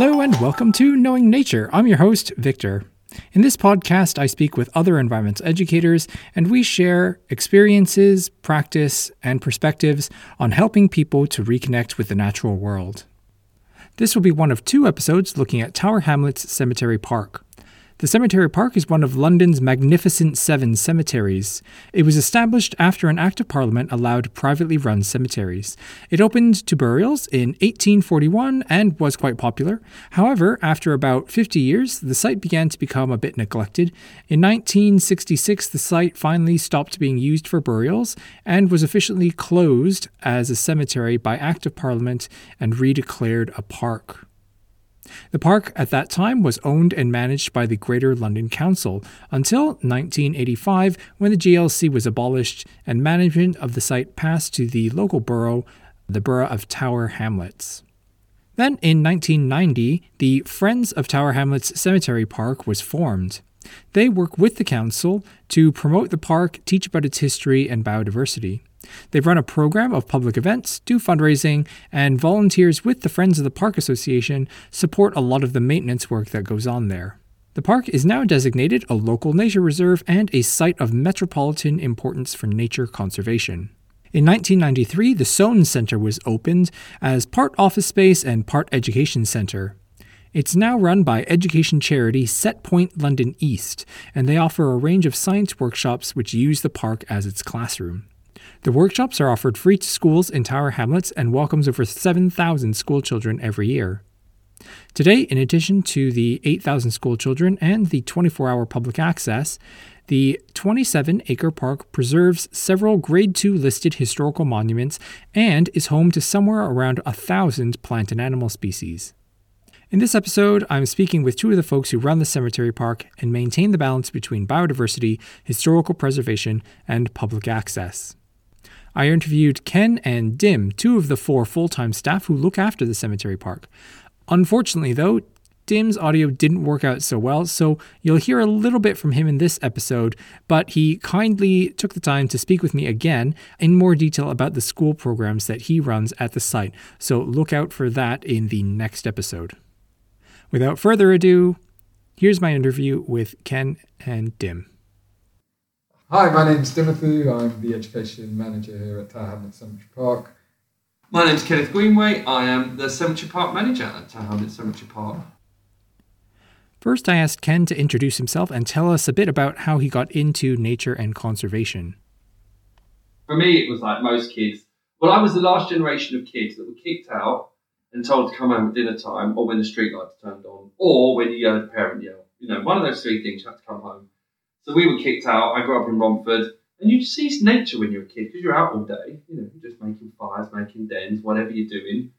Hello and welcome to Knowing Nature. I'm your host, Victor. In this podcast, I speak with other environmental educators and we share experiences, practice, and perspectives on helping people to reconnect with the natural world. This will be one of two episodes looking at Tower Hamlets Cemetery Park. The cemetery park is one of London's magnificent seven cemeteries. It was established after an Act of Parliament allowed privately run cemeteries. It opened to burials in 1841 and was quite popular. However, after about 50 years, the site began to become a bit neglected. In 1966, the site finally stopped being used for burials and was officially closed as a cemetery by Act of Parliament and redeclared a park. The park at that time was owned and managed by the Greater London Council until 1985 when the GLC was abolished and management of the site passed to the local borough, the Borough of Tower Hamlets. Then in 1990, the Friends of Tower Hamlets Cemetery Park was formed. They work with the council to promote the park, teach about its history and biodiversity. They run a program of public events, do fundraising, and volunteers with the Friends of the Park Association support a lot of the maintenance work that goes on there. The park is now designated a local nature reserve and a site of metropolitan importance for nature conservation. In 1993, the Soane Centre was opened as part office space and part education centre. It's now run by education charity Set Point London East, and they offer a range of science workshops which use the park as its classroom. The workshops are offered free to schools in Tower Hamlets and welcomes over 7,000 schoolchildren every year. Today, in addition to the 8,000 schoolchildren and the 24 hour public access, the 27 acre park preserves several Grade 2 listed historical monuments and is home to somewhere around a thousand plant and animal species. In this episode, I'm speaking with two of the folks who run the cemetery park and maintain the balance between biodiversity, historical preservation, and public access. I interviewed Ken and Dim, two of the four full time staff who look after the cemetery park. Unfortunately, though, Dim's audio didn't work out so well, so you'll hear a little bit from him in this episode, but he kindly took the time to speak with me again in more detail about the school programs that he runs at the site, so look out for that in the next episode. Without further ado, here's my interview with Ken and Dim. Hi, my name's Timothy. I'm the Education Manager here at Tower Hamlets Cemetery Park. My name's Kenneth Greenway. I am the Cemetery Park Manager at Tower Hamlets Cemetery Park. First, I asked Ken to introduce himself and tell us a bit about how he got into nature and conservation. For me, it was like most kids. Well, I was the last generation of kids that were kicked out and told to come home at dinner time or when the street lights turned on or when you heard a parent yell. You know, one of those three things, you have to come home. So we were kicked out. I grew up in Romford, and you see nature when you're a kid because you're out all day. You know, just making fires, making dens, whatever you're doing.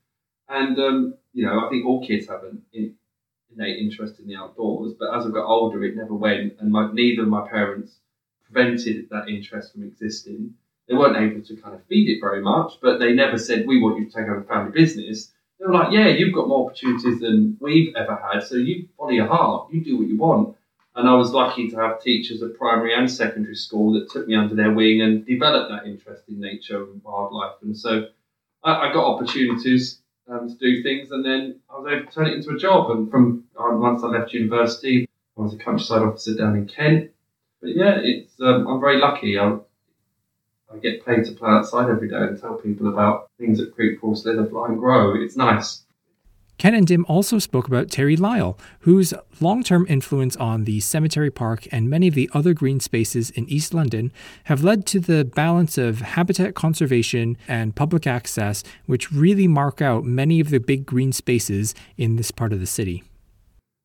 And um, you know, I think all kids have an innate interest in the outdoors. But as I got older, it never went, and my, neither of my parents prevented that interest from existing. They weren't able to kind of feed it very much, but they never said, "We want you to take over the family business." They were like, "Yeah, you've got more opportunities than we've ever had, so you follow your heart. You do what you want." And I was lucky to have teachers at primary and secondary school that took me under their wing and developed that interest in nature and wildlife. And so I, I got opportunities um, to do things, and then I was able to turn it into a job. And from um, once I left university, I was a countryside officer down in Kent. But yeah, it's um, I'm very lucky. I, I get paid to play outside every day and tell people about things that creep, crawl, slither, fly, and grow. It's nice. Ken and Dim also spoke about Terry Lyle, whose long term influence on the Cemetery Park and many of the other green spaces in East London have led to the balance of habitat conservation and public access, which really mark out many of the big green spaces in this part of the city.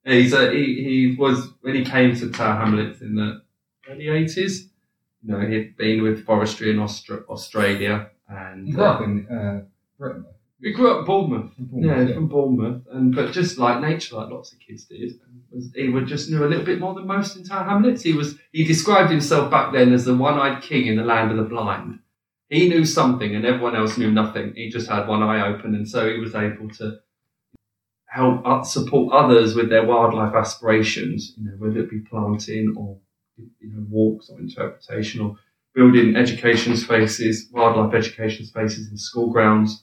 He's a, he, he was, when he came to Tower Hamlets in the early 80s, you know, he'd been with forestry in Austra- Australia and. He grew up in uh, Britain. We grew up in Bournemouth. Bournemouth yeah, yeah, from Bournemouth, and but just like nature, like lots of kids did. Was, he would just knew a little bit more than most in Tower Hamlets. He was he described himself back then as the one-eyed king in the land of the blind. He knew something, and everyone else knew nothing. He just had one eye open, and so he was able to help uh, support others with their wildlife aspirations. You know, whether it be planting or you know walks or interpretation or building education spaces, wildlife education spaces in school grounds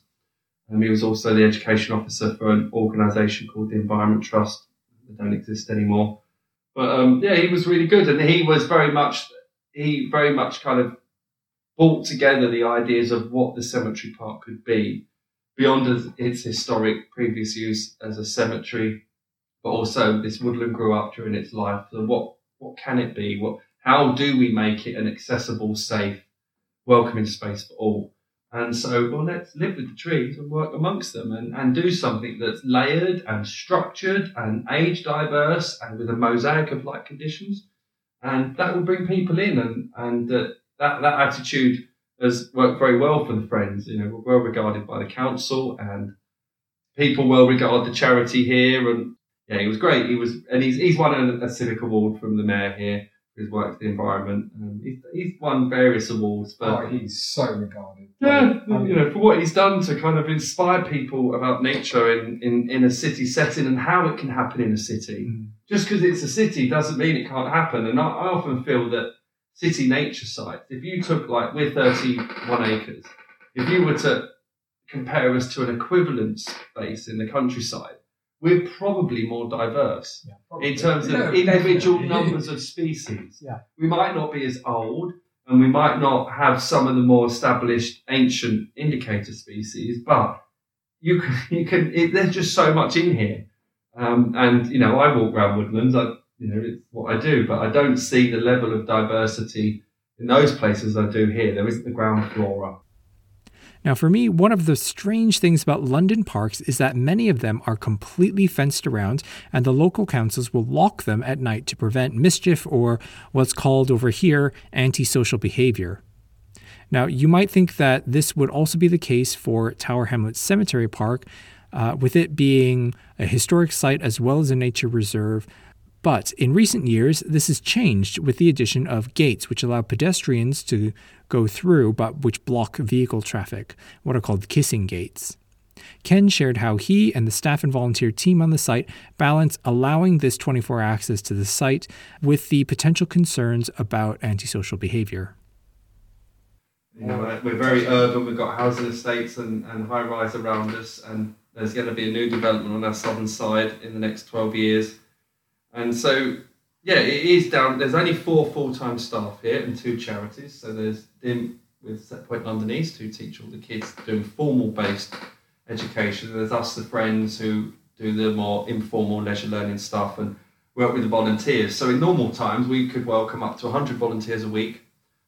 He was also the education officer for an organisation called the Environment Trust. They don't exist anymore. But um, yeah, he was really good, and he was very much he very much kind of brought together the ideas of what the cemetery park could be beyond its historic previous use as a cemetery, but also this woodland grew up during its life. So what what can it be? What how do we make it an accessible, safe, welcoming space for all? And so, well, let's live with the trees and work amongst them and, and do something that's layered and structured and age diverse and with a mosaic of like conditions. And that will bring people in and, and uh, that, that attitude has worked very well for the Friends. You know, we're well regarded by the council and people well regard the charity here. And yeah, he was great. He was, and he's, he's won a, a civic award from the mayor here his work for the environment. Um, he's, he's won various awards, but oh, he's so regarded. Yeah, you know, for what he's done to kind of inspire people about nature in, in, in a city setting and how it can happen in a city. Mm. Just because it's a city doesn't mean it can't happen. And I, I often feel that city nature sites, if you took like, we're 31 acres, if you were to compare us to an equivalent space in the countryside, we're probably more diverse yeah, probably. in terms of individual numbers of species. Yeah. We might not be as old and we might not have some of the more established ancient indicator species, but you can, you can, it, there's just so much in here. Um, and, you know, I walk around woodlands, I, you know, it's what I do, but I don't see the level of diversity in those places I do here. There isn't the ground flora. Now, for me, one of the strange things about London parks is that many of them are completely fenced around, and the local councils will lock them at night to prevent mischief or what's called over here antisocial behavior. Now, you might think that this would also be the case for Tower Hamlets Cemetery Park, uh, with it being a historic site as well as a nature reserve. But in recent years, this has changed with the addition of gates, which allow pedestrians to go through, but which block vehicle traffic, what are called kissing gates. Ken shared how he and the staff and volunteer team on the site balance allowing this 24 access to the site with the potential concerns about antisocial behavior. You know, we're very urban, we've got housing estates and, and high rise around us, and there's going to be a new development on our southern side in the next 12 years. And so, yeah, it is down. There's only four full time staff here and two charities. So there's Dim with Set Point London East who teach all the kids doing formal based education. There's us, the friends, who do the more informal leisure learning stuff and work with the volunteers. So in normal times, we could welcome up to 100 volunteers a week,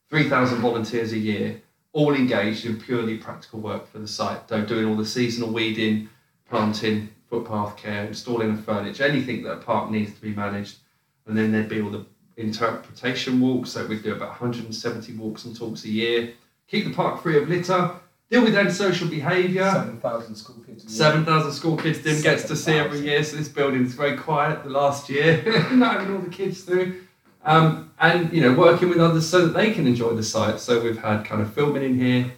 3,000 volunteers a year, all engaged in purely practical work for the site. Doing all the seasonal weeding, planting, footpath care, installing the furniture, anything that a park needs to be managed. And then there'd be all the interpretation walks. So we do about 170 walks and talks a year. Keep the park free of litter. Deal with antisocial behaviour. 7,000 school kids. 7,000 school kids Dim gets to see every year. So this building is very quiet the last year, not having all the kids through. Um, and, you know, working with others so that they can enjoy the site. So we've had kind of filming in here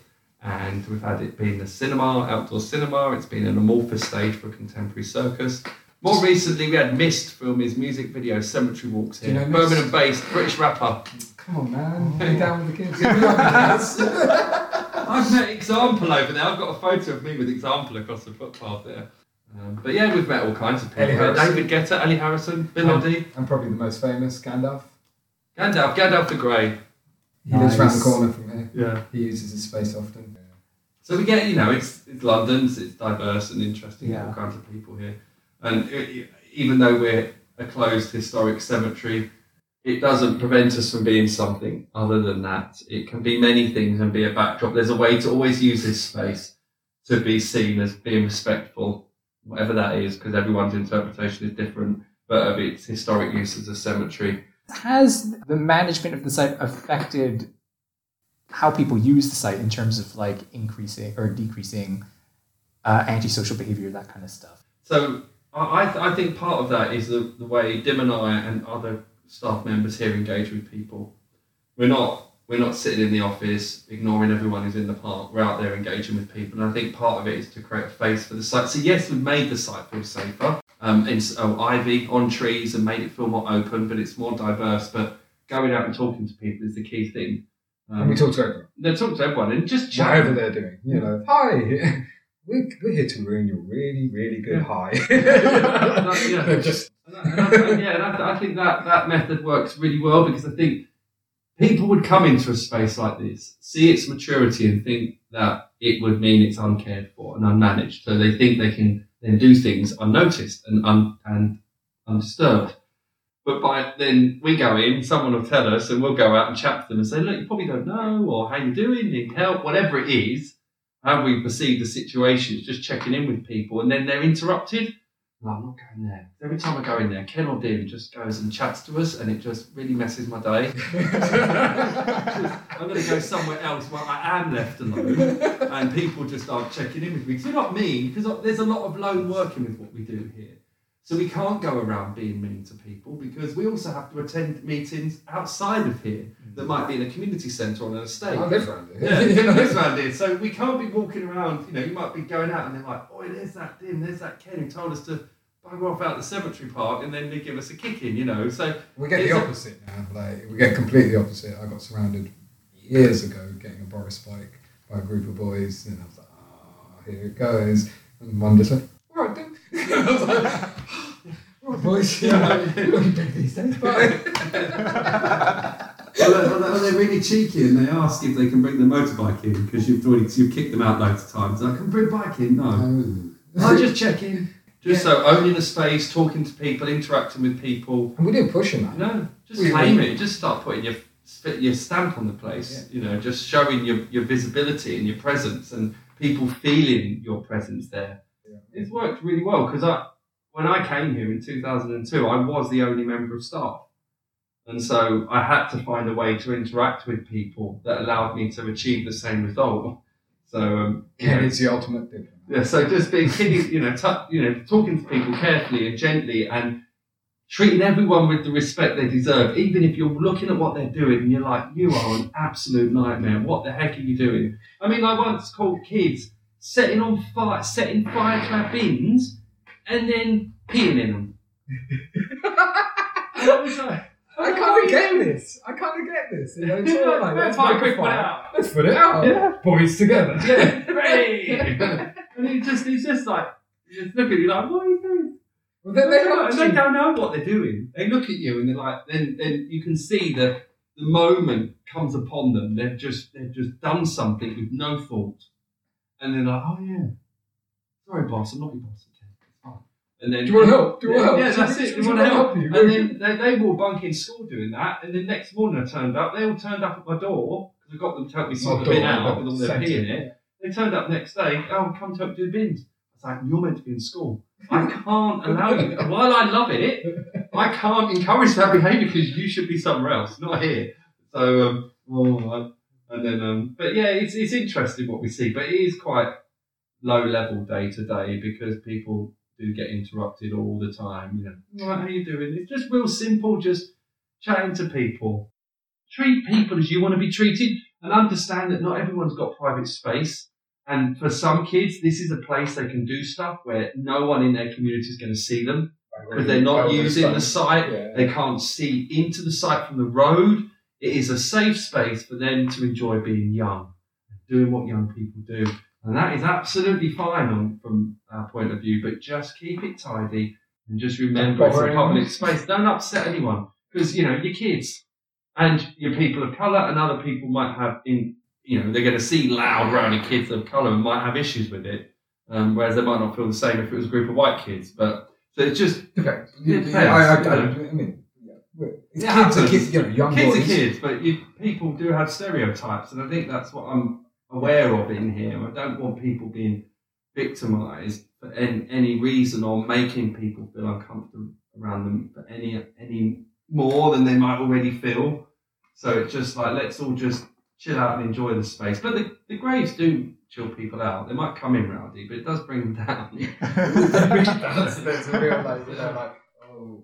and we've had it being a cinema, outdoor cinema. It's been an amorphous stage for a contemporary circus. More recently, we had Mist film his music video, Cemetery Walks here. You know Birmingham based, British rapper. Come on, man. Get down with the kids. I've met Example over there. I've got a photo of me with Example across the footpath there. Um, but yeah, we've met all kinds of people. David Guetta, Ellie Harrison, Bill Oddie. And probably the most famous, Gandalf. Gandalf, Gandalf the Grey. He lives around the corner from here. Yeah. He uses his space often. So we get, you know, it's it's London, so it's diverse and interesting, yeah. all kinds of people here. And it, even though we're a closed historic cemetery, it doesn't prevent us from being something other than that. It can be many things and be a backdrop. There's a way to always use this space to be seen as being respectful, whatever that is, because everyone's interpretation is different, but of its historic use as a cemetery. Has the management of the site affected how people use the site in terms of like increasing or decreasing uh, antisocial behavior, that kind of stuff? So I, th- I think part of that is the, the way Dim and I and other staff members here engage with people. We're not we're not sitting in the office ignoring everyone who's in the park. We're out there engaging with people, and I think part of it is to create a face for the site. So yes, we've made the site feel safer. Um, in oh, ivy on trees and made it feel more open, but it's more diverse. But going out and talking to people is the key thing. Um, and we talk to everyone. They talk to everyone and just chat. Whatever they're doing, you know. Hi. we're, we're here to ruin your really, really good Yeah. high. yeah. They're just And I, and I, yeah, and I, I think that that method works really well because I think people would come into a space like this, see its maturity, and think that it would mean it's uncared for and unmanaged. So they think they can then do things unnoticed and un, and undisturbed. But by then we go in, someone will tell us, and we'll go out and chat to them and say, "Look, you probably don't know, or how you doing, need help, whatever it is." How we perceive the situation, just checking in with people, and then they're interrupted. No, I'm not going there. Every time I go in there, Ken or Dean just goes and chats to us, and it just really messes my day. I'm going to go somewhere else where I am left alone, and people just aren't checking in with me. Because you know what I mean? Because there's a lot of lone working with what we do here. So we can't go around being mean to people because we also have to attend meetings outside of here that mm. might be in a community centre on an estate. Oh, I live around here. Yeah, You know? lives around here. So we can't be walking around, you know, you might be going out and they're like, oh, there's that Dim, there's that Ken who told us to bugger off out the cemetery park and then they give us a kicking, you know. So We get the a- opposite now. Like we get completely opposite. I got surrounded years ago getting a Boris bike by a group of boys, and I was like, "Oh, here it goes." And one just went, "All right, then." I was like, "All right, boys, you know, you're looking big these days, bye." Well, they're, they're really cheeky and they ask if they can bring the motorbike in because you've already you've kicked them out loads of times. I can bring a bike in. No, oh. I just check in. just so owning a space, talking to people, interacting with people, and we didn't push them. Man. no, just We- claim we- it. Just start putting your your stamp on the place. Yeah. You know, just showing your, your visibility and your presence, and people feeling your presence there. Yeah. It's worked really well because I, when I came here in 2002, I was the only member of staff, and so I had to find a way to interact with people that allowed me to achieve the same result. So, um, know, is the ultimate diplomat. yeah, so just being kidding, you know, tu- you know, talking to people carefully and gently and treating everyone with the respect they deserve, even if you're looking at what they're doing and you're like, you are an absolute nightmare. What the heck are you doing? I mean, I once called kids setting on fire, setting fire to our bins and then peeing in them. and I was like, I can't get this. I can't get this. You know, it's all like, let's make quick, put it out. Let's put it out. Yeah. Boys together. Yeah, hooray! and it just, it's just like, you just look at you like, what are you doing? Well, then they They, help they don't know what they're doing. They look at you and they're like, then, then you can see the the moment comes upon them. They've just they've just done something with no thought, and they're like, oh yeah, sorry boss, I'm not your boss. It's. And then Do you want help? Do you yeah, want help? Yeah, that's do you want to help. you? And then they, they were all bunk in school doing that. And the next morning I turned up. They all turned up at my door because I got them to help me sort the bin out with all their pee in it. They turned up next day. Oh, come to help do the bins. I was like, you're meant to be in school. I can't allow you. While I love it, I can't encourage that behaviour because you should be somewhere else, not here. So, um, oh, and then, um, but yeah, it's it's interesting what we see, but it is quite low level day to day because people do get interrupted all the time. You know, right, how you doing? It's just real simple, just chatting to people. Treat people as you want to be treated, and understand that not everyone's got private space. And for some kids, this is a place they can do stuff where no one in their community is going to see them because they're not using the site. Yeah. They can't see into the site from the road. It is a safe space for them to enjoy being young, doing what young people do. And that is absolutely fine on, from our point of view, but just keep it tidy and just remember it's a public space. Don't upset anyone because, you know, your kids and your people of colour and other people might have, in you know, they're going to see loud, rowdy kids of colour and might have issues with it. Um, whereas they might not feel the same if it was a group of white kids. But so it's just Okay. Yeah, Yeah, I, I, I. I mean, yeah. well, it's It kids are kids, you know, young kids boys. are kids, but you, people do have stereotypes, and I think that's what I'm aware of in here. I don't want people being victimised for any, any reason or making people feel uncomfortable around them for any any more than they might already feel. So it's just like let's all just chill out and enjoy the space. But the, the graves do chill people out. They might come in rowdy, but it does bring them down. that's, that's a real, like, you know, like, oh.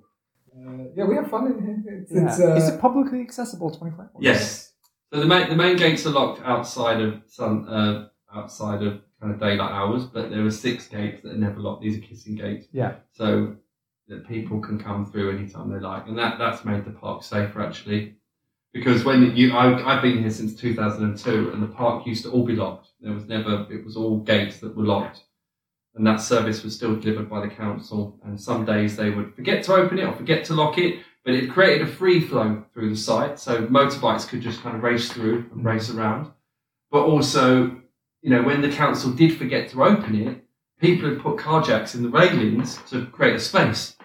Uh, yeah, we have fun in here. It's, Yeah. it's, uh, Is it publicly accessible 24 hours? Yes. So the main the main gates are locked outside of sun uh, outside of kind of daylight hours, but there are six gates that are never locked. These are kissing gates. Yeah. So that people can come through anytime they like, and that that's made the park safer actually. Because when you, I, I've been here since 2002, and the park used to all be locked. There was never, it was all gates that were locked. and that service was still delivered by the council. And some days they would forget to open it or forget to lock it, but it created a free flow through the site, so motorbikes could just kind of race through and mm. race around. But also, you know, when the council did forget to open it, people had put car jacks in the railings to create a space.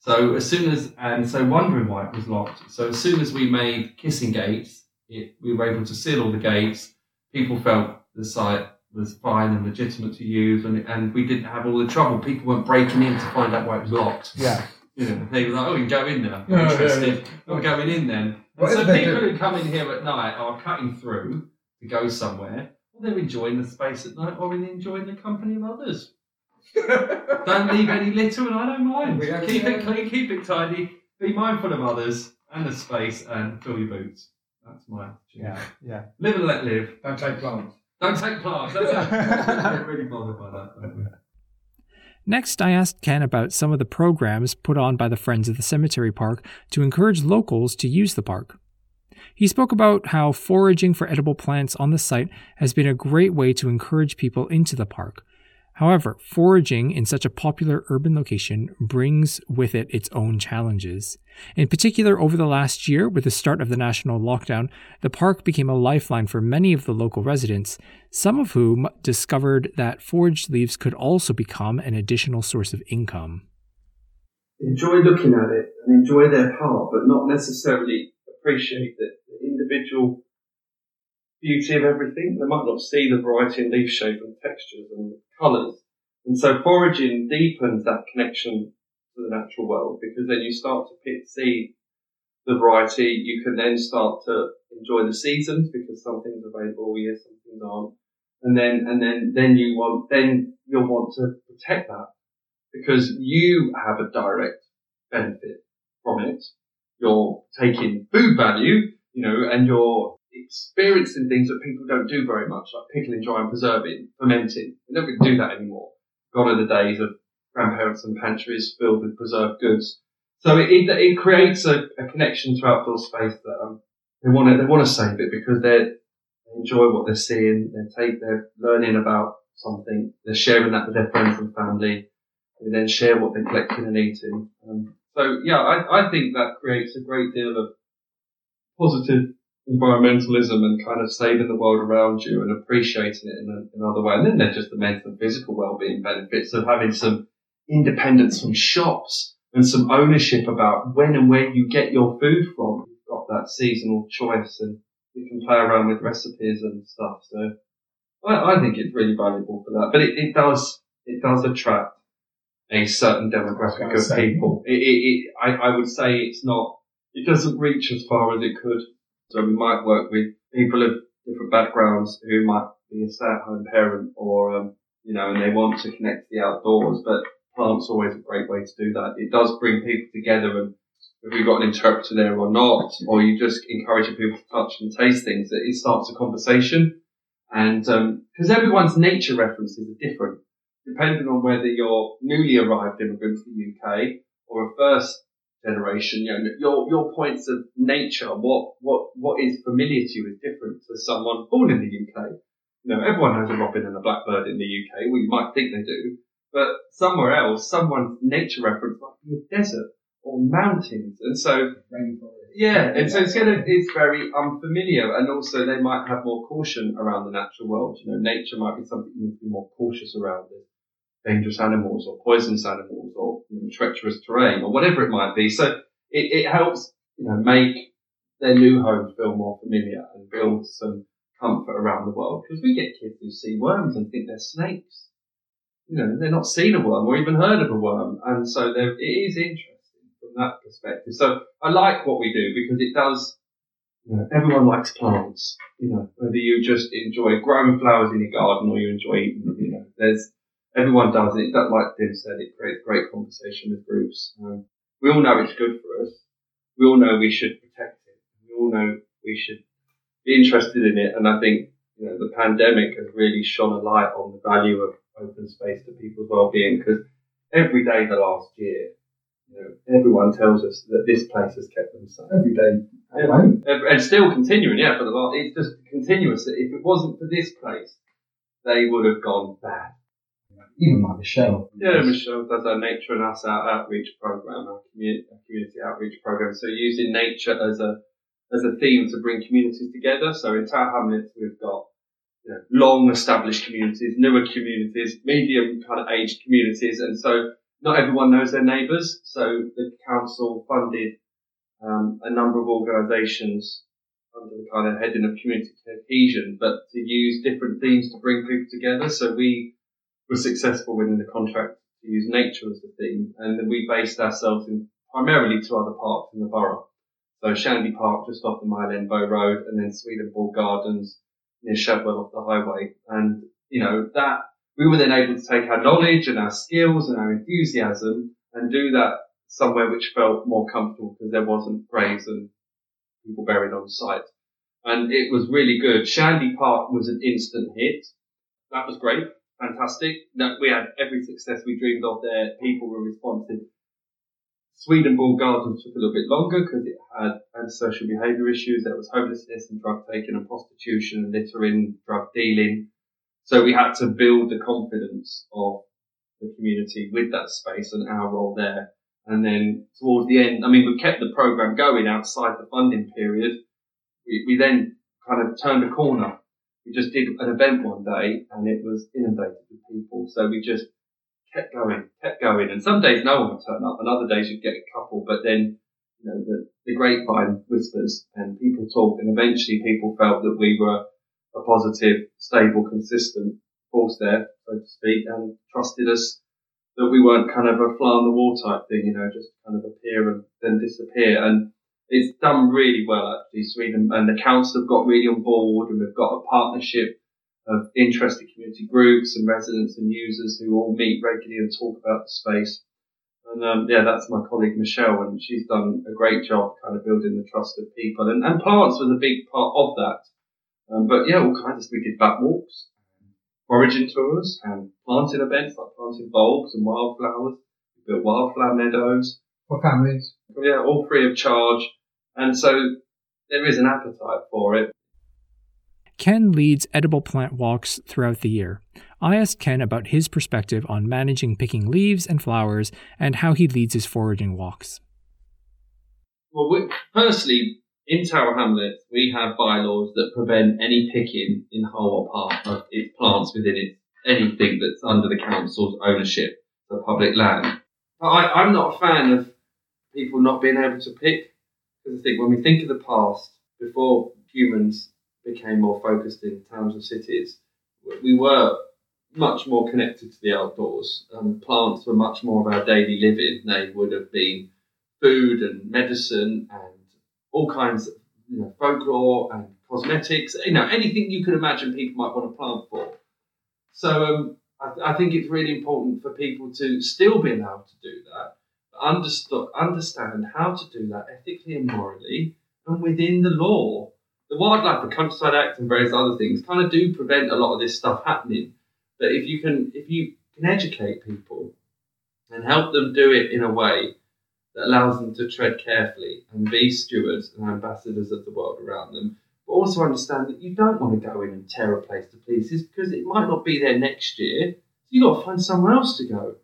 So as soon as and so wondering why it was locked. So as soon as we made kissing gates, it, we were able to seal all the gates. People felt the site was fine and legitimate to use, and and we didn't have all the trouble. People weren't breaking in to find out why it was locked. Yeah. You know, they were like, "Oh, we can go in there. I'm Yeah, yeah, interested. yeah. I'm going oh, in then." And so people do- who come in here at night are cutting through to go somewhere. Well, they're enjoying the space at night, or they're enjoying the company of others. don't leave any litter, and I don't mind. Keep it clean, keep it tidy. Be mindful of others and the space, and fill your boots. That's my attitude. yeah. Live and let live. Don't take plants. Don't take plants. That's it. I'm really bothered by that. Next, I asked Ken about some of the programs put on by the Friends of the Cemetery Park to encourage locals to use the park. He spoke about how foraging for edible plants on the site has been a great way to encourage people into the park. However, foraging in such a popular urban location brings with it its own challenges. In particular, over the last year, with the start of the national lockdown, the park became a lifeline for many of the local residents, some of whom discovered that foraged leaves could also become an additional source of income. enjoy looking at it and enjoy their part, but not necessarily appreciate the, the individual beauty of everything. They might not see the variety in leaf shape and textures and colours. And so foraging deepens that connection to the natural world because then you start to pick, see the variety. You can then start to enjoy the seasons because some things are available all year, some things aren't. And then, and then, then you want, then you'll want to protect that because you have a direct benefit from it. You're taking food value, you know, and you're experiencing things that people don't do very much, like pickling, drying, preserving, fermenting. They don't really do that anymore. Gone are the days of grandparents and pantries filled with preserved goods. So it, it, it creates a, a connection to outdoor space that um, they want to they want to save it because they they enjoy what they're seeing. They take they're learning about something. They're sharing that with their friends and family. They then share what they're collecting and eating. Um, so yeah, I, I think that creates a great deal of positive environmentalism and kind of saving the world around you and appreciating it in another way. And then there's just the mental and physical well-being benefits of having some independence from shops and some ownership about when and where you get your food from. You've got that seasonal choice and you can play around with recipes and stuff. So I, I think it's really valuable for that. But it, it does, it does attract a certain demographic of say. people. It, it, I, I would say it's not, it doesn't reach as far as it could. So we might work with people of different backgrounds who might be a stay-at-home parent or, um, you know, and they want to connect to the outdoors, but plants always a great way to do that. It does bring people together and if you've got an interpreter there or not, or you just encouraging people to touch and taste things, it starts a conversation. And, um 'cause cause everyone's nature references are different depending on whether you're newly arrived immigrant to the UK or a first generation, you know, your, your points of nature, what, what, what is familiar to you is different to someone born in the UK. You know, everyone knows a robin and a blackbird in the UK. Well, you might think they do, but somewhere else, someone's nature reference might be a desert or mountains. And so, Rainforest. yeah, and so it's gonna, it's very unfamiliar, and also they might have more caution around the natural world. You know, nature might be something you need to be more cautious around. There's dangerous animals or poisonous animals or you know, treacherous terrain or whatever it might be. So it, it helps, you know, make their new home feel more familiar and build some comfort around the world. Because we get kids who see worms and think they're snakes. You know, they're not seen a worm or even heard of a worm. And so there, it is interesting from that perspective. So I like what we do because it does, you know, everyone likes plants. You know, whether you just enjoy growing flowers in your garden or you enjoy eating them, you know, there's, everyone does it. That, like Tim said, it creates great conversation with groups. Um, we all know it's good for us. We all know we should protect it. We all know we should be interested in it. And I think, you know, the pandemic has really shone a light on the value of open space to people's well-being because every day the last year, you know, everyone tells us that this place has kept them safe. Every day at Yeah. home. And and still continuing, yeah, for the last, it's just continuous. If it wasn't for this place, they would have gone bad. Even like Michelle. Yeah, Michelle does our Nature and Us out outreach program, our community, our community outreach program. So using nature as a as a theme to bring communities together. So in Tower Hamlets, we've got you know, long established communities, newer communities, medium kind of aged communities, and so not everyone knows their neighbours. So the council funded um, a number of organisations under the kind of heading of community cohesion, but to use different themes to bring people together. So we were successful winning the contract to use nature as the theme, and then we based ourselves in primarily two other parks in the borough. So Shandy Park just off the Mile End Bow Road, and then Swedenborg Gardens near Shadwell off the highway. And you know that we were then able to take our knowledge and our skills and our enthusiasm and do that somewhere which felt more comfortable because there wasn't graves and people buried on site. And it was really good. Shandy Park was an instant hit. That was great. Fantastic. That we had every success we dreamed of there. People were responsive. Swedenborg Gardens took a little bit longer because it had antisocial behaviour issues. There was homelessness and drug taking and prostitution and littering, drug dealing. So we had to build the confidence of the community with that space and our role there. And then towards the end, I mean, we kept the program going outside the funding period. We, we then kind of turned a corner. We just did an event one day and it was inundated with people. So we just kept going, kept going. And some days no one would turn up and other days you'd get a couple, but then, you know, the, the grapevine whispers and people talk and eventually people felt that we were a positive, stable, consistent force there, so to speak, and trusted us that we weren't kind of a fly on the wall type thing, you know, just kind of appear and then disappear. And it's done really well actually. Sweden and the council have got really on board and we've got a partnership of interested community groups and residents and users who all meet regularly and talk about the space. And um, yeah, that's my colleague Michelle, and she's done a great job kind of building the trust of people. And, and plants was a big part of that. Um, but yeah, all kinds of we did back walks origin tours and planting events like planting bulbs and wildflowers. We built wildflower meadows. For families. Yeah, all free of charge. And so there is an appetite for it. Ken leads edible plant walks throughout the year. I asked Ken about his perspective on managing picking leaves and flowers and how he leads his foraging walks. Well, we, firstly, in Tower Hamlet, we have bylaws that prevent any picking in whole or part of its plants within it, anything that's under the council's ownership of public land. But I, I'm not a fan of people not being able to pick. Because I think when we think of the past, before humans became more focused in towns and cities, we were much more connected to the outdoors. Um, plants were much more of our daily living. They would have been food and medicine and all kinds of you know, folklore and cosmetics, you know, anything you could imagine people might want to plant for. So um, I, I, think it's really important for people to still be allowed to do that, understand, how to do that ethically and morally and within the law. The Wildlife and Countryside Act and various other things kind of do prevent a lot of this stuff happening. But if you can, if you can educate people and help them do it in a way that allows them to tread carefully and be stewards and ambassadors of the world around them, but also understand that you don't want to go in and tear a place to pieces because it might not be there next year. So you've got to find somewhere else to go.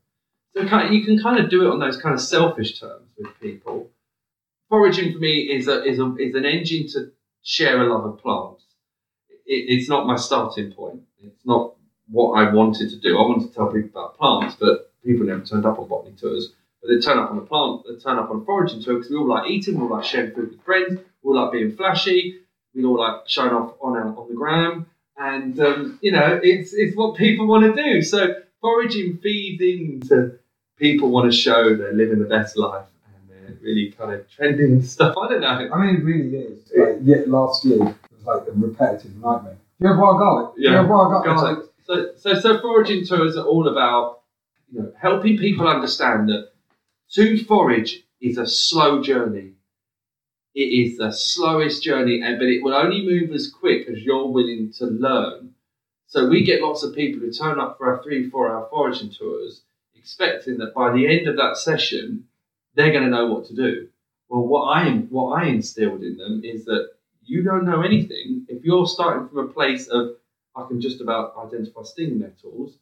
So you can kind of do it on those kind of selfish terms with people. Foraging for me is a, is a, is an engine to share a love of plants. It, it's not my starting point. It's not what I wanted to do. I wanted to tell people about plants, but people never turned up on botany tours. But they turn up on a plant, they turn up on a foraging tour because we all like eating, we all like sharing food with friends, we all like being flashy, we all like showing off on our, on the gram, and um, you know it's it's what people want to do. So foraging feeds into people want to show they're living the best life and they're really kind of trending and stuff. I don't know. I mean, it really is. Like, yet last year it was like a repetitive nightmare. Do you have wild garlic? Yeah. Do you have wild garlic? So, so, so foraging tours are all about you know helping people understand that to forage is a slow journey. It is the slowest journey, and but it will only move as quick as you're willing to learn. So we get lots of people who turn up for our three, four hour foraging tours, expecting that by the end of that session, they're going to know what to do. Well, what I am what I instilled in them is that you don't know anything if you're starting from a place of I can just about identify stinging nettles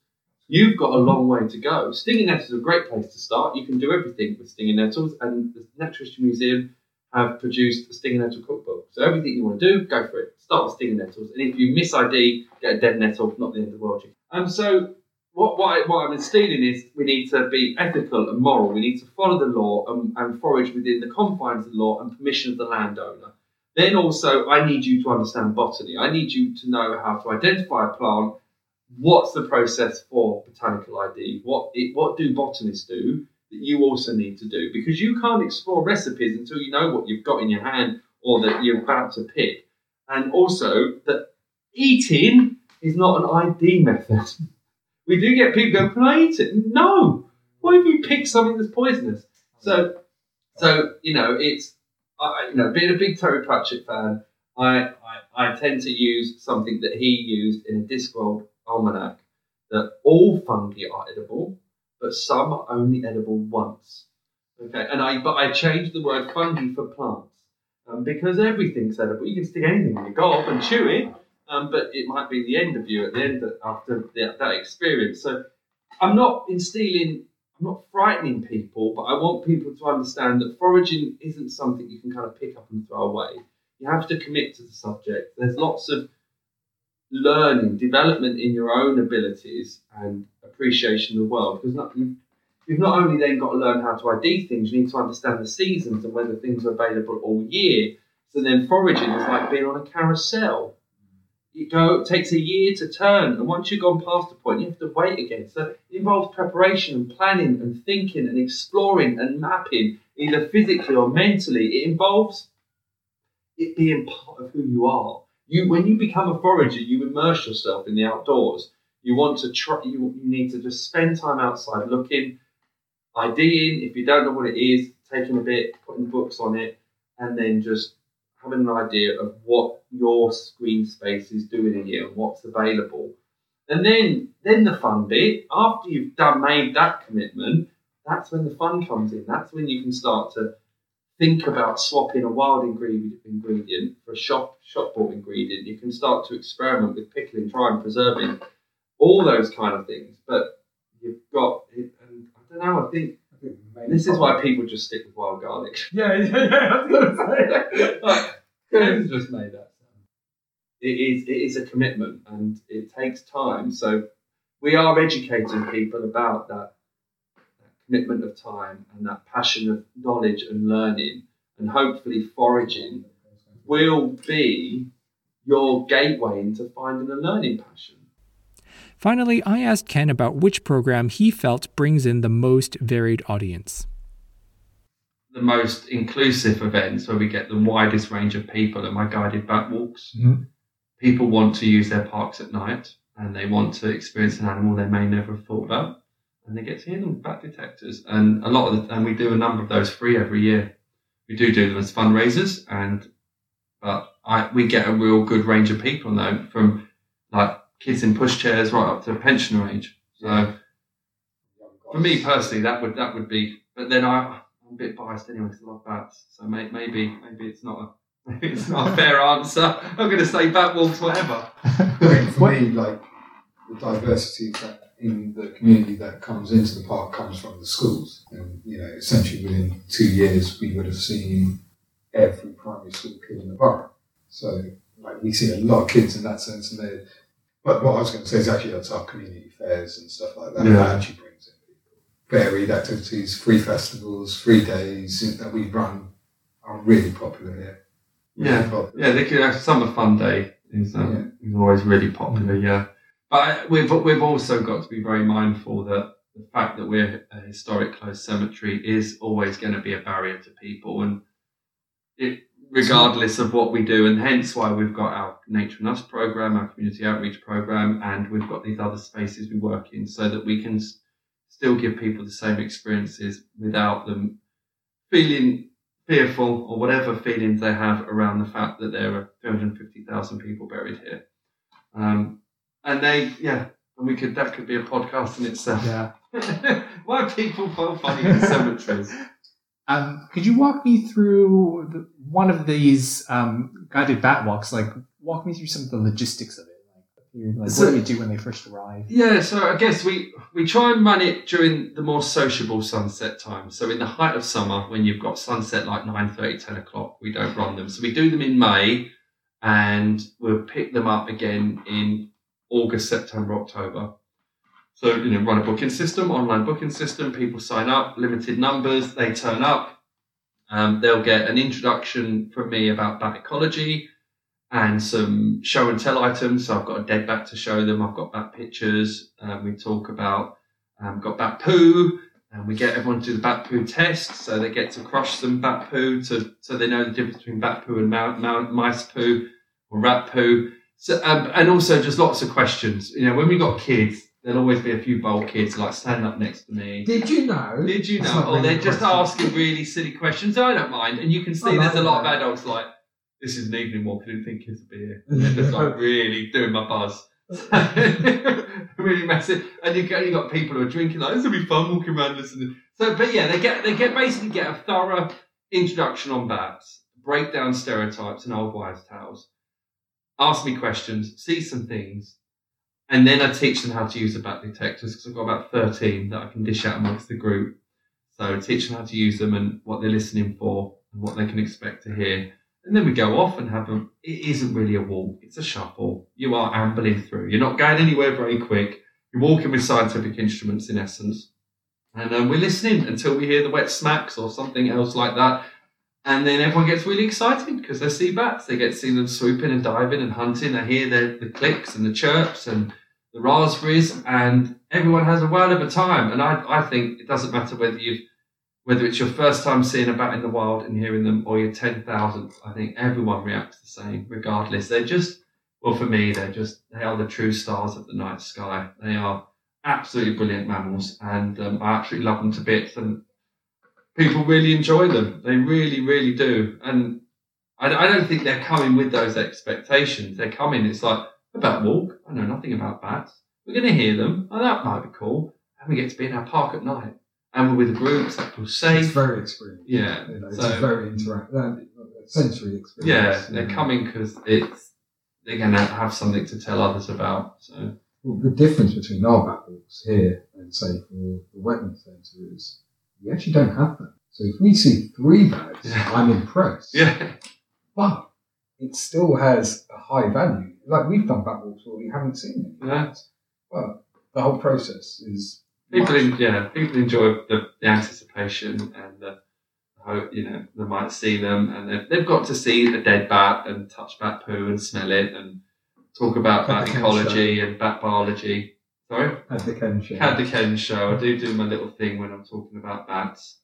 You've got a long way to go. Stinging nettles is a great place to start. You can do everything with stinging nettles, and the Natural History Museum have produced a stinging nettle cookbook. So everything you want to do, go for it. Start with stinging nettles, and if you miss ID, get a dead nettle. Not the end of the world. Um, so what, what, what I'm instilling is we need to be ethical and moral. We need to follow the law and, and forage within the confines of the law and permission of the landowner. Then also, I need you to understand botany. I need you to know how to identify a plant. What's the process for botanical ID? What it, what do botanists do that you also need to do? Because you can't explore recipes until you know what you've got in your hand or that you're about to pick. And also that eating is not an ID method. We do get people go, "Can I eat it?" No. Why have you picked something that's poisonous? So, so you know, it's I, you know, being a big Terry Pratchett fan, I, I, I tend to use something that he used in a Discworld almanac that all fungi are edible, but some are only edible once. Okay, and I but I changed the word fungi for plants um, because everything's edible. You can stick anything in your gob and chew it, um, but it might be the end of you at the end of, after the, that experience. So I'm not instilling, I'm not frightening people, but I want people to understand that foraging isn't something you can kind of pick up and throw away. You have to commit to the subject. There's lots of learning, development in your own abilities and appreciation of the world because not, you've, you've not only then got to learn how to ID things, you need to understand the seasons and whether things are available all year. So then foraging is like being on a carousel you go, it takes a year to turn, and once you've gone past the point, you have to wait again. So it involves preparation and planning and thinking and exploring and mapping, either physically or mentally. It involves it being part of who you are. You, when you become a forager, you immerse yourself in the outdoors. You want to try. You, you need to just spend time outside, looking, IDing. If you don't know what it is, taking a bit, putting books on it, and then just having an idea of what your screen space is doing in here and what's available. And then then the fun bit, after you've done made that commitment, that's when the fun comes in. That's when you can start to think about swapping a wild ingredient for a shop shop bought ingredient. You can start to experiment with pickling, trying, preserving, all those kind of things. But you've got, and I don't know. I think this is why people just stick with wild garlic. Yeah, yeah, yeah. I was going to say. like, just made that. It is, it is a commitment and it takes time. So we are educating people about that, that commitment of time and that passion of knowledge and learning, and hopefully foraging will be your gateway into finding a learning passion. Finally, I asked Ken about which program he felt brings in the most varied audience. The most inclusive events where we get the widest range of people are my guided bat walks. Mm-hmm. People want to use their parks at night and they want to experience an animal they may never have thought about. And they get to hear them bat detectors. And a lot of the, and we do a number of those free every year. We do do them as fundraisers and but I, we get a real good range of people though from like kids in pushchairs right up to pensioner age. So for me personally, that would that would be. But then I, I'm a bit biased anyway because I love bats. So may, maybe maybe it's not a it's not a fair answer. I'm going to say bat wolves, whatever. for me, like the diversity that in the community that comes into the park comes from the schools, and you know, essentially within two years, we would have seen every primary school kid in the borough. So like we see a lot of kids in that sense, and they but what I was going to say is actually that's our community fairs and stuff like that. Yeah. That actually brings in people. Varied activities, free festivals, free days that we run are really popular here. Yeah, yeah. The uh, summer fun day is, um, yeah. is always really popular. Mm-hmm. Yeah, but we've we've also got to be very mindful that the fact that we're a historic closed cemetery is always going to be a barrier to people, and it regardless of what we do. And hence why we've got our Nature and Us program, our community outreach program, and we've got these other spaces we work in so that we can still give people the same experiences without them feeling fearful or whatever feelings they have around the fact that there are 350,000 people buried here. Um, and they, yeah, and we could, that could be a podcast in itself. Yeah. Why people fall funny in cemeteries? Um, could you walk me through the, one of these um, guided bat walks? Like, walk me through some of the logistics of it. Period? Like, So- what do you do when they first arrive? Yeah, so I guess we we try and run it during the more sociable sunset times. So in the height of summer, when you've got sunset like 9.30, 10 o'clock, we don't run them. So we do them in May, and we'll pick them up again in August, September, October. So you know, run a booking system, online booking system. People sign up, limited numbers. They turn up. Um, they'll get an introduction from me about bat ecology and some show and tell items. So I've got a dead bat to show them. I've got bat pictures. Um, we talk about um, got bat poo, and we get everyone to do the bat poo test. So they get to crush some bat poo to so they know the difference between bat poo and mouse poo or rat poo. So um, and also just lots of questions. You know, when we got kids, there'll always be a few bold kids like standing up next to me. Did you know? Did you know? Or really they're just question. asking really silly questions. I don't mind. And you can see I there's a lot of adults like, this is an evening walk. I didn't think kids would be here. And they're just like really doing my buzz. really massive. And you got, you got people who are drinking like, this will be fun walking around listening. So, but yeah, they get, they get basically get a thorough introduction on bats, break down stereotypes and old wives' tales, ask me questions, see some things, and then I teach them how to use the bat detectors because I've got about 13 that I can dish out amongst the group. So teach them how to use them and what they're listening for and what they can expect to hear. And then we go off and have them. It isn't really a walk, it's a shuffle. You are ambling through. You're not going anywhere very quick. You're walking with scientific instruments in essence. And um, we're listening until we hear the wet smacks or something else like that. And then everyone gets really excited because they see bats. They get to see them swooping and diving and hunting. They hear the, the clicks and the chirps and the raspberries, and everyone has a whale of a time. And I, I think it doesn't matter whether you've whether it's your first time seeing a bat in the wild and hearing them or your 10,000th, I think everyone reacts the same regardless. They're just, well, for me, they're just, they are the true stars of the night sky. They are absolutely brilliant mammals and um, I absolutely love them to bits and people really enjoy them. They really, really do. And I, I don't think they're coming with those expectations. They're coming, it's like, about walk. I know nothing about bats. We're going to hear them. Oh, that might be cool. And we get to be in our park at night. And we're with groups that feels It's very experience. Yeah. You know, it's So- very interactive. Uh, sensory experience. Yeah, they're know. coming because it's they're going to have something to tell others about. So Well, the difference between our bat walks here and say for the wetland centre is we actually don't have that. So if we see three bags, Yeah. I'm impressed. yeah, But it still has a high value. Like we've done bat walks where we haven't seen any Yeah. Well, the whole process is people en- yeah people enjoy the, the anticipation and the hope you know they might see them and they've, they've got to see a dead bat and touch bat poo and smell it and talk about Had bat the ecology and bat biology. Sorry. the Ken show. Had the Ken show. I do do my little thing when I'm talking about bats.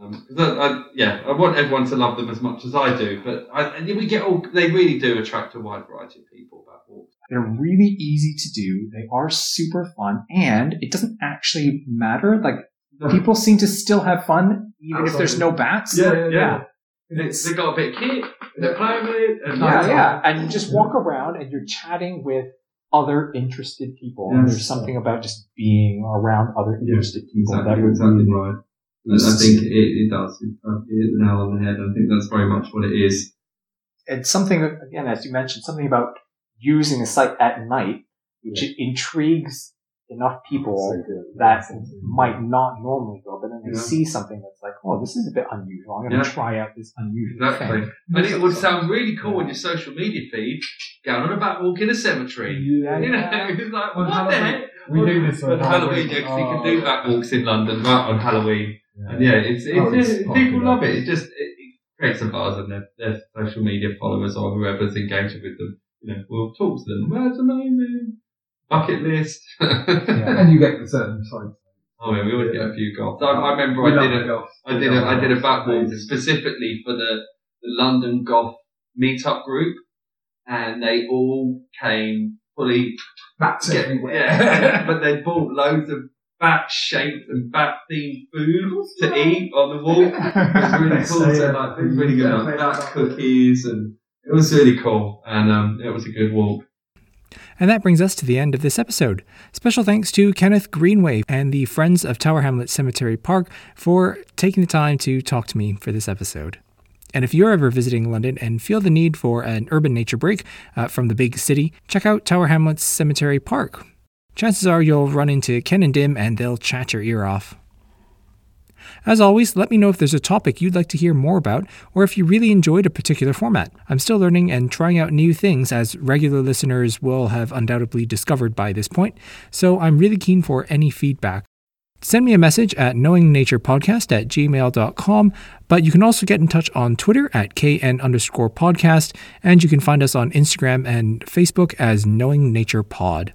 Um, 'cause I, I, yeah, I want everyone to love them as much as I do, but I, we get all. They really do attract a wide variety of people. Bat walks. They're really easy to do. They are super fun, and it doesn't actually matter. Like people seem to still have fun even if there's no bats. Yeah, yeah. yeah. They, they got a bit of kit. They're playing with it. And Yeah, Nice. yeah. And you just walk around and you're chatting with other interested people. And there's something about just being around other Yeah, interested people Exactly, that would exactly really right. And I think it, it does. You you hit uh, the nail on the head. I think that's very much what it is. it's something again, as you mentioned, something about using a site at night, which intrigues enough people So that might not normally go, but then they Yeah. see something that's like, oh, this is a bit unusual. I'm going to Yeah. try out this unusual Exactly. thing. And it would sound really cool on your social media feed, going on a bat walk in a cemetery. Yeah, You know, it's like, On what the heck? We do this on Halloween, Halloween. yeah, 'cause you Oh. can do bat walks in London right on Halloween. And yeah, it's, it's, Oh, it's it- people love it. It just it, it creates a buzz, and their, their social media followers or whoever's engaging with them, you know, will talk to them. That's amazing. Bucket list. And you get the certain sites. Oh yeah, we always get a few goths. I, I remember We I did the a, golf. Did a, love did a golf. bat specifically for the, the London Goth meetup group, and they all came fully Bats Yeah, everywhere. yeah. but they bought loads of bat shaped and bat themed food to eat on the walk. It was really cool. So like, it was really good. Like, bat cookies and it was really cool. And um, it was a good walk. And that brings us to the end of this episode. Special thanks to Kenneth Greenway and the Friends of Tower Hamlets Cemetery Park for taking the time to talk to me for this episode. And if you're ever visiting London and feel the need for an urban nature break uh, from the big city, check out Tower Hamlets Cemetery Park. Chances are you'll run into Ken and Dim and they'll chat your ear off. As always, let me know if there's a topic you'd like to hear more about or if you really enjoyed a particular format. I'm still learning and trying out new things, as regular listeners will have undoubtedly discovered by this point, so I'm really keen for any feedback. Send me a message at knowingnaturepodcast at gmail.com, but you can also get in touch on Twitter at kn underscore podcast, and you can find us on Instagram and Facebook as Knowing Nature Pod.